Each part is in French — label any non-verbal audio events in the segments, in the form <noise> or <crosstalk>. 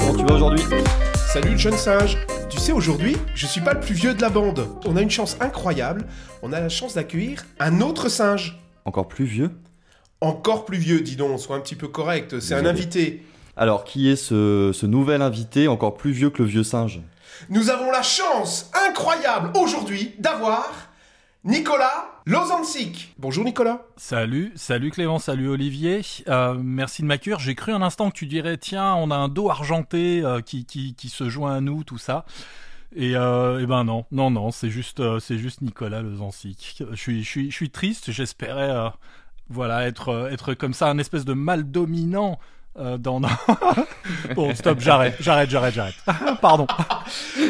comment tu vas aujourd'hui Salut le jeune singe Tu sais, aujourd'hui, je suis pas le plus vieux de la bande. On a une chance incroyable, on a la chance d'accueillir un autre singe. Encore plus vieux Encore plus vieux, dis donc, sois un petit peu correct, c'est un Désolé. invité. Alors, qui est ce, ce nouvel invité encore plus vieux que le vieux singe Nous avons la chance incroyable aujourd'hui d'avoir Nicolas Lozancic. Bonjour Nicolas. Salut, salut Clément, salut Olivier. Euh, merci de m'accueillir. J'ai cru un instant que tu dirais tiens, on a un dos argenté euh, qui, qui, qui se joint à nous, tout ça. Et, euh, eh ben non, non, non, c'est juste, c'est juste Nicolas Lezancic. Je suis, je suis, je suis triste. J'espérais, voilà, être, être comme ça, un espèce de mal dominant. Euh, dans... <laughs> bon, stop, j'arrête, j'arrête, j'arrête, j'arrête. <laughs> Pardon.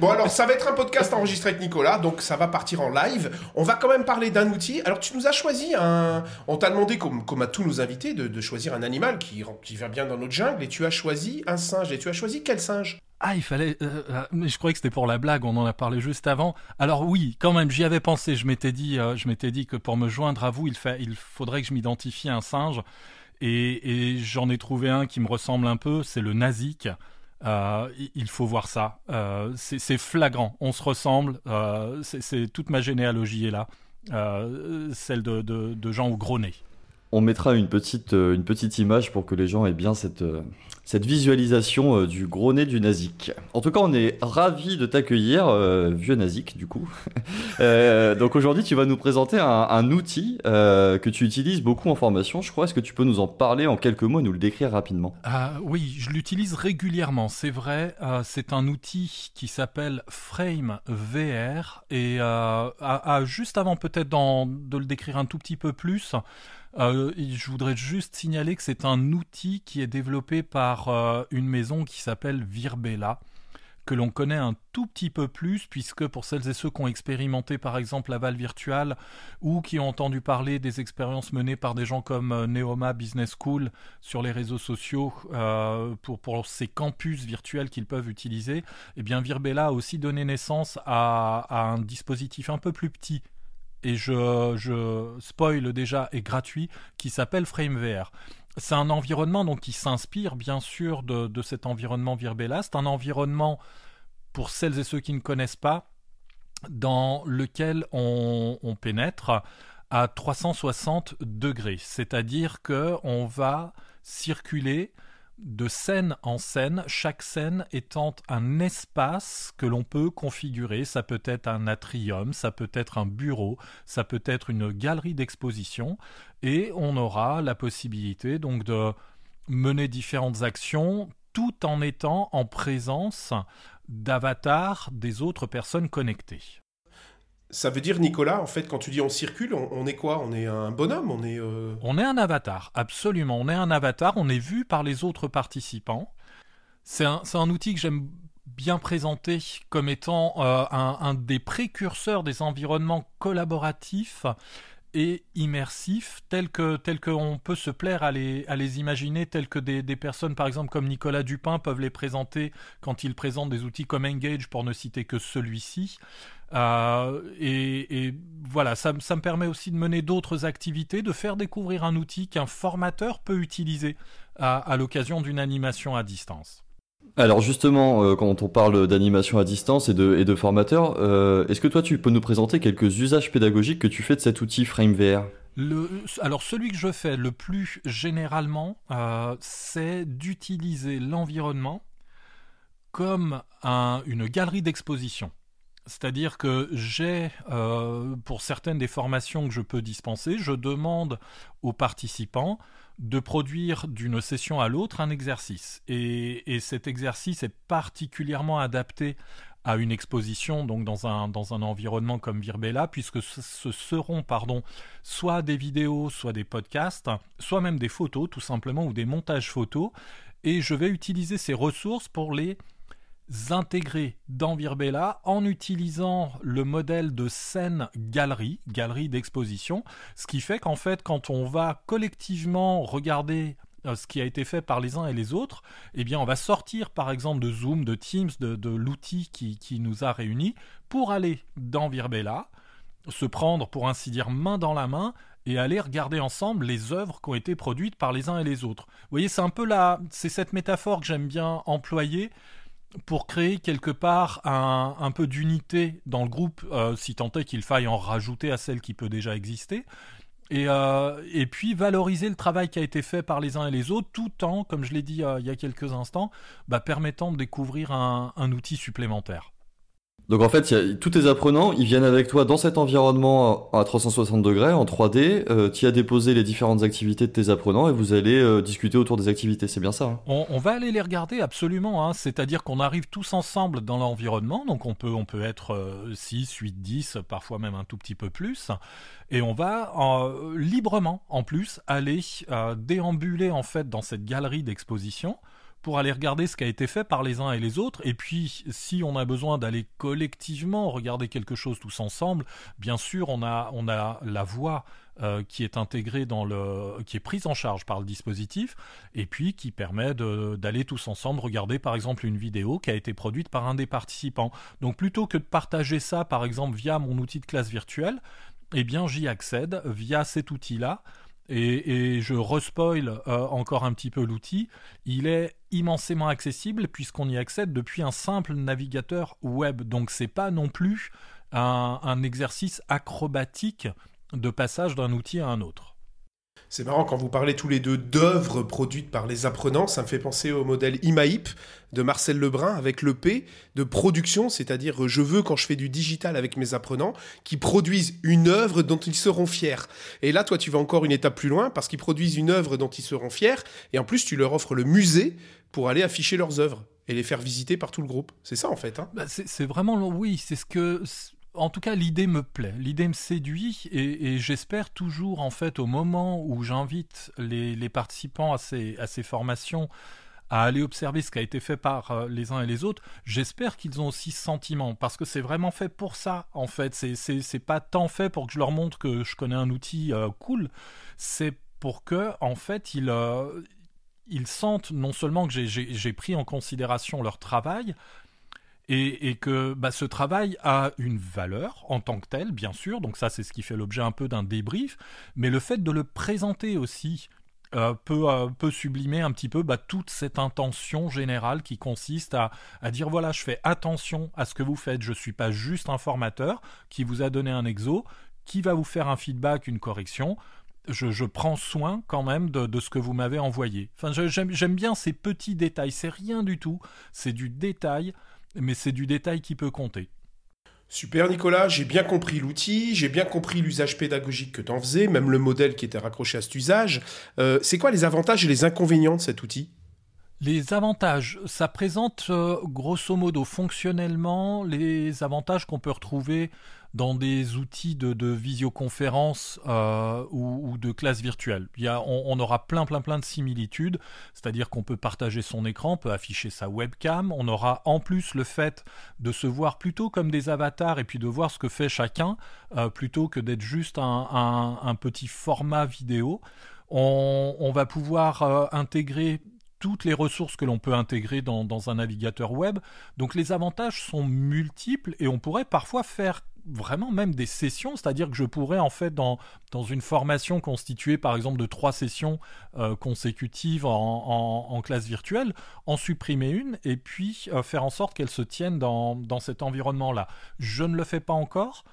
Bon alors ça va être un podcast enregistré avec Nicolas, donc ça va partir en live. On va quand même parler d'un outil. Alors tu nous as choisi un... On t'a demandé, comme, comme à tous nos invités, de, de choisir un animal qui, qui va bien dans notre jungle, et tu as choisi un singe. Et tu as choisi quel singe? Ah, il fallait. euh, euh, mais je croyais que c'était pour la blague. On en a parlé juste avant. Alors oui, quand même, j'y avais pensé. Je m'étais dit, euh, je m'étais dit que pour me joindre à vous, il, fa- il faudrait que je m'identifie à un singe. Et, j'en ai trouvé un qui me ressemble un peu. C'est le Nazik. Euh, il- faut voir ça. Euh, c'est flagrant. On se ressemble. Euh, toute ma généalogie est là. Celle de, de, de au gros nez. On mettra une petite, euh, une petite image pour que les gens aient bien cette, euh, cette visualisation euh, du gros nez du Nazik. En tout cas, on est ravis de t'accueillir, vieux Nazik, du coup. <laughs> Donc aujourd'hui, tu vas nous présenter un, outil que tu utilises beaucoup en formation, je crois. Est-ce que tu peux nous en parler en quelques mots nous le décrire rapidement? Ah oui, je l'utilise régulièrement, c'est vrai. c'est un outil qui s'appelle Frame VR et à- juste avant peut-être de le décrire un tout petit peu plus, euh, je voudrais juste signaler que c'est un outil qui est développé par euh, une maison qui s'appelle Virbela que l'on connaît un tout petit peu plus, puisque pour celles et ceux qui ont expérimenté par exemple la Val virtuelle ou qui ont entendu parler des expériences menées par des gens comme euh, Neoma Business School sur les réseaux sociaux pour, ces campus virtuels qu'ils peuvent utiliser, eh bien Virbela a aussi donné naissance à un dispositif un peu plus petit et je, je spoil déjà est gratuit qui s'appelle FrameVR. C'est un environnement donc qui s'inspire bien sûr de, de cet environnement Virbela. C'est un environnement pour celles et ceux qui ne connaissent pas dans lequel on, on pénètre à 360 degrés, c'est-à-dire que on va circuler de scène en scène, chaque scène étant un espace que l'on peut configurer. Ça peut être un atrium, ça peut être un bureau, ça peut être une galerie d'exposition, et on aura la possibilité donc de mener différentes actions tout en étant en présence d'avatars des autres personnes connectées. Ça veut dire Nicolas, en fait, quand tu dis on circule, on, est quoi? On est un bonhomme? On est... euh, On est un avatar, absolument. On est un avatar, on est vu par les autres participants. C'est un, outil que j'aime bien présenter comme étant euh, un des précurseurs des environnements collaboratifs et immersifs tels que tels qu'on peut se plaire à les, imaginer, tels que des, personnes, par exemple, comme Nicolas Dupin, peuvent les présenter quand ils présentent des outils comme Engage, pour ne citer que celui-ci. Euh, et, voilà, ça, me- permet aussi de mener d'autres activités, de faire découvrir un outil qu'un formateur peut utiliser à l'occasion d'une animation à distance. Alors justement, euh, quand on parle d'animation à distance et de, et de formateur, euh, est-ce que toi tu peux nous présenter quelques usages pédagogiques que tu fais de cet outil FrameVR? Alors celui que je fais le plus généralement, euh, c'est d'utiliser l'environnement comme un- une galerie d'exposition. C'est-à-dire que j'ai, pour certaines des formations que je peux dispenser, je demande aux participants de produire d'une session à l'autre un exercice. Et, et cet exercice est particulièrement adapté à une exposition, donc dans un, dans un environnement comme Virbela, puisque ce seront pardon, soit des vidéos, soit des podcasts, soit même des photos, tout simplement, ou des montages photos. Et je vais utiliser ces ressources pour les intégrer dans Virbela en utilisant le modèle de scène galerie, galerie d'exposition, ce qui fait qu'en fait quand on va collectivement regarder euh, ce qui a été fait par les uns et les autres, eh bien on va sortir par exemple de Zoom, de Teams, de, l'outil qui, qui nous a réunis pour aller dans Virbela, se prendre, pour ainsi dire, main dans la main et aller regarder ensemble les œuvres qui ont été produites par les uns et les autres. Vous voyez, c'est un peu là, c'est cette métaphore que j'aime bien employer pour créer quelque part un, peu d'unité dans le groupe, euh, si tant est qu'il faille en rajouter à celle qui peut déjà exister. Et, euh, et, puis valoriser le travail qui a été fait par les uns et les autres, tout en, comme je l'ai dit euh, il y a quelques instants, bah, permettant de découvrir un outil supplémentaire. Donc en fait, tous tes apprenants, ils viennent avec toi dans cet environnement à 360 degrés, en 3D. Euh, tu as déposé les différentes activités de tes apprenants et vous allez euh, discuter autour des activités. C'est bien ça hein on, va aller les regarder absolument. Hein. C'est-à-dire qu'on arrive tous ensemble dans l'environnement. Donc on peut, on peut être 6, 8, 10, parfois même un tout petit peu plus. Et on va euh, librement, en plus, aller déambuler en fait dans cette galerie d'exposition pour aller regarder ce qui a été fait par les uns et les autres. Et puis, si on a besoin d'aller collectivement regarder quelque chose tous ensemble, bien sûr, on a, on a la voix euh, qui est intégrée dans le, qui est prise en charge par le dispositif, et puis qui permet d'aller tous ensemble regarder, par exemple, une vidéo qui a été produite par un des participants. Donc, plutôt que de partager ça, par exemple, via mon outil de classe virtuelle, eh bien, j'y accède via cet outil-là et, je respoil euh, encore un petit peu l'outil, il est immensément accessible puisqu'on y accède depuis un simple navigateur web. Donc c'est pas non plus un exercice acrobatique de passage d'un outil à un autre. C'est marrant quand vous parlez tous les deux d'œuvres produites par les apprenants, ça me fait penser au modèle IMAIP de Marcel Lebrun avec le P de production, c'est-à-dire je veux quand je fais du digital avec mes apprenants qu'ils produisent une œuvre dont ils seront fiers. Et là, toi, tu vas encore une étape plus loin parce qu'ils produisent une œuvre dont ils seront fiers et en plus tu leur offres le musée pour aller afficher leurs œuvres et les faire visiter par tout le groupe. C'est ça en fait. Hein? Bah, c'est vraiment oui, c'est ce que en tout cas, l'idée me plaît, l'idée me séduit et, j'espère toujours, en fait, au moment où j'invite les, participants à ces, formations à aller observer ce qui a été fait par euh, les uns et les autres, j'espère qu'ils ont aussi ce sentiment, parce que c'est vraiment fait pour ça, en fait. C'est pas tant fait pour que je leur montre que je connais un outil euh, cool, c'est pour que, en fait, ils, euh, ils sentent non seulement que j'ai pris en considération leur travail, et, que bah, ce travail a une valeur en tant que tel, bien sûr, donc ça c'est ce qui fait l'objet un peu d'un débrief, mais le fait de le présenter aussi euh, peut, euh, peut, sublimer un petit peu bah, toute cette intention générale qui consiste à, dire voilà, je fais attention à ce que vous faites, je ne suis pas juste un formateur qui vous a donné un exo, qui va vous faire un feedback, une correction. Je, je prends soin quand même de, de ce que vous m'avez envoyé. Enfin, j'aime bien ces petits détails. C'est rien du tout. C'est du détail mais c'est du détail qui peut compter. Super Nicolas, j'ai bien compris l'outil, j'ai bien compris l'usage pédagogique que tu en faisais, même le modèle qui était raccroché à cet usage. Euh, c'est quoi les avantages et les inconvénients de cet outil? Les avantages, ça présente euh, grosso modo fonctionnellement les avantages qu'on peut retrouver dans des outils de, visioconférence euh, ou, de classe virtuelle. Il y on, aura plein plein plein de similitudes, c'est-à-dire qu'on peut partager son écran, peut afficher sa webcam, on aura en plus le fait de se voir plutôt comme des avatars et puis de voir ce que fait chacun, euh, plutôt que d'être juste un, petit format vidéo. On, va pouvoir intégrer toutes les ressources que l'on peut intégrer dans, un navigateur web. Donc les avantages sont multiples et on pourrait parfois faire vraiment même des sessions, c'est-à-dire que je pourrais en fait dans, dans une formation constituée par exemple de trois sessions euh, consécutives en, classe virtuelle, en supprimer une et puis euh, faire en sorte qu'elle se tienne dans, dans cet environnement-là. Je ne le fais pas encore.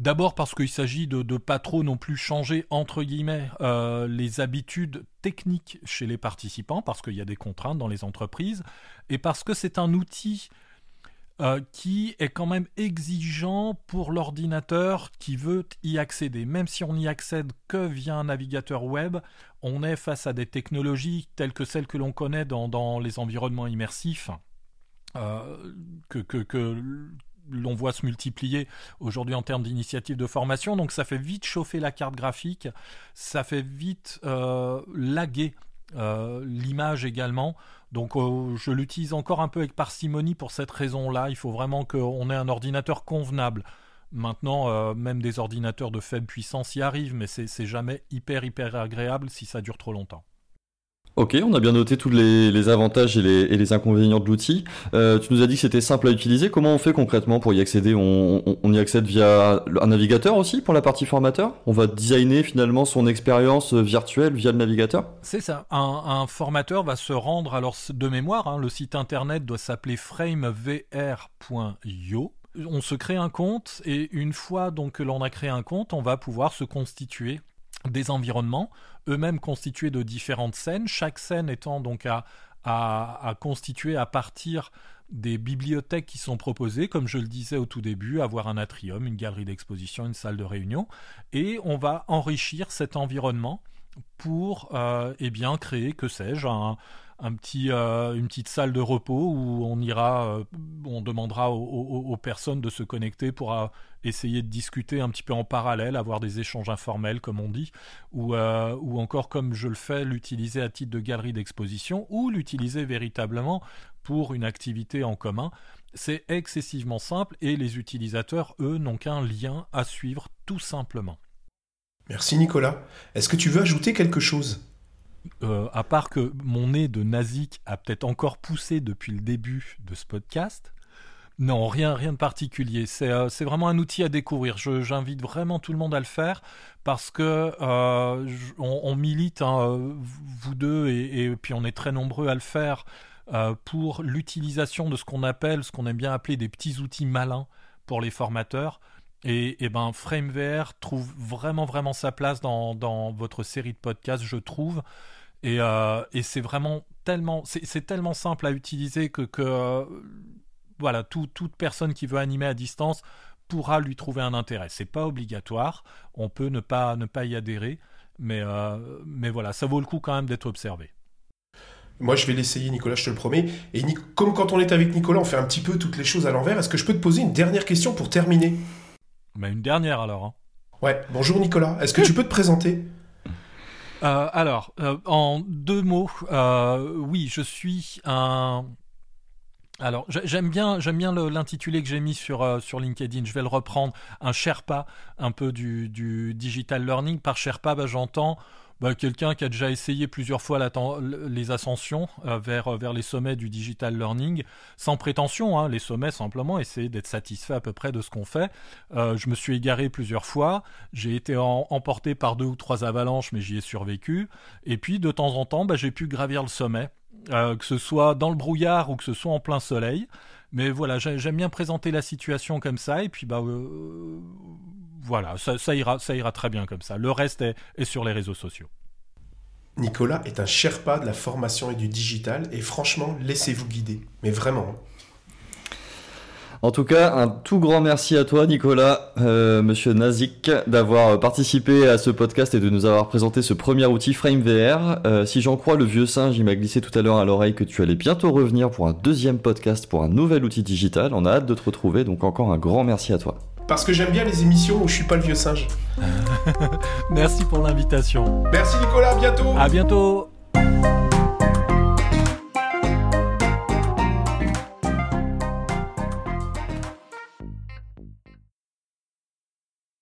D'abord parce qu'il s'agit de, ne pas trop non plus changer entre guillemets euh, les habitudes techniques chez les participants, parce qu'il y a des contraintes dans les entreprises, et parce que c'est un outil euh, qui est quand même exigeant pour l'ordinateur qui veut y accéder. Même si on n'y accède que via un navigateur web, on est face à des technologies telles que celles que l'on connaît dans, les environnements immersifs. Euh, que, l'on voit se multiplier aujourd'hui en termes d'initiatives de formation. Donc ça fait vite chauffer la carte graphique, ça fait vite euh, laguer euh, l'image également. Donc euh, je l'utilise encore un peu avec parcimonie pour cette raison-là. Il faut vraiment qu'on ait un ordinateur convenable. Maintenant, même des ordinateurs de faible puissance y arrivent, mais c'est jamais hyper hyper agréable si ça dure trop longtemps. Ok, on a bien noté tous les, avantages et les, inconvénients de l'outil. Euh, tu nous as dit que c'était simple à utiliser. Comment on fait concrètement pour y accéder on, y accède via un navigateur aussi pour la partie formateur? On va designer finalement son expérience virtuelle via le navigateur? C'est ça. Un, formateur va se rendre, alors de mémoire, hein, le site internet doit s'appeler framevr.io on se crée un compte et une fois que l'on a créé un compte, on va pouvoir se constituer des environnements, eux-mêmes constitués de différentes scènes, chaque scène étant donc à, constituer à partir des bibliothèques qui sont proposées, comme je le disais au tout début, avoir un atrium, une galerie d'exposition, une salle de réunion, et on va enrichir cet environnement pour euh, eh créer, que sais-je, un, petit, euh, une petite salle de repos où on ira, euh, on demandera aux, personnes de se connecter pour essayer de discuter un petit peu en parallèle, avoir des échanges informels comme on dit, ou, ou encore comme je le fais, l'utiliser à titre de galerie d'exposition ou l'utiliser véritablement pour une activité en commun. C'est excessivement simple et les utilisateurs, eux, n'ont qu'un lien à suivre tout simplement. Merci Nicolas. Est-ce que tu veux ajouter quelque chose? Euh, à part que mon nez de nazique a peut-être encore poussé depuis le début de ce podcast, non, rien, de particulier. C'est euh, vraiment un outil à découvrir. J'invite vraiment tout le monde à le faire parce que euh, on, milite, hein, vous deux, et, puis on est très nombreux à le faire pour l'utilisation de ce qu'on appelle, ce qu'on aime bien appeler des petits outils malins pour les formateurs. Et, et ben trouve vraiment vraiment sa place dans, dans votre série de podcasts, je trouve. Et, euh, et c'est vraiment tellement c'est tellement simple à utiliser que, que euh, voilà toute personne qui veut animer à distance pourra lui trouver un intérêt. C'est pas obligatoire, on peut ne pas ne pas y adhérer, mais euh, mais voilà, ça vaut le coup quand même d'être observé. Moi, je vais l'essayer, Nicolas, je te le promets. Et comme quand on est avec Nicolas, on fait un petit peu toutes les choses à l'envers. Est-ce que je peux te poser une dernière question pour terminer? Mais une dernière alors. Hein. Ouais, bonjour Nicolas, est-ce que tu peux te présenter? Euh, Alors, euh, en deux mots, euh, oui, je suis un... Alors, j'aime bien, j'aime bien l'intitulé que j'ai mis sur, sur LinkedIn. Je vais le reprendre. Un Sherpa, un peu du, du digital learning. Par Sherpa, bah, j'entends bah, quelqu'un qui a déjà essayé plusieurs fois les ascensions euh, vers, vers les sommets du digital learning, sans prétention, hein, les sommets simplement, essayer d'être satisfait à peu près de ce qu'on fait. Euh, je me suis égaré plusieurs fois, j'ai été emporté par deux ou trois avalanches, mais j'y ai survécu. Et puis de temps en temps, bah, j'ai pu gravir le sommet, euh, que ce soit dans le brouillard ou que ce soit en plein soleil. Mais voilà, j'aime bien présenter la situation comme ça, et puis bah voilà, ça, ira, ça ira très bien comme ça. Le reste est, sur les réseaux sociaux. Nicolas est un Sherpa de la formation et du digital, et franchement, laissez-vous guider. Mais vraiment. En tout cas, un tout grand merci à toi, Nicolas, euh, monsieur Nazik, d'avoir participé à ce podcast et de nous avoir présenté ce premier outil FrameVR. Euh, si j'en crois le vieux singe, il m'a glissé tout à l'heure à l'oreille que tu allais bientôt revenir pour un deuxième podcast pour un nouvel outil digital. On a hâte de te retrouver, donc encore un grand merci à toi parce que j'aime bien les émissions où je suis pas le vieux singe. <laughs> Merci pour l'invitation. Merci Nicolas, à bientôt. À bientôt.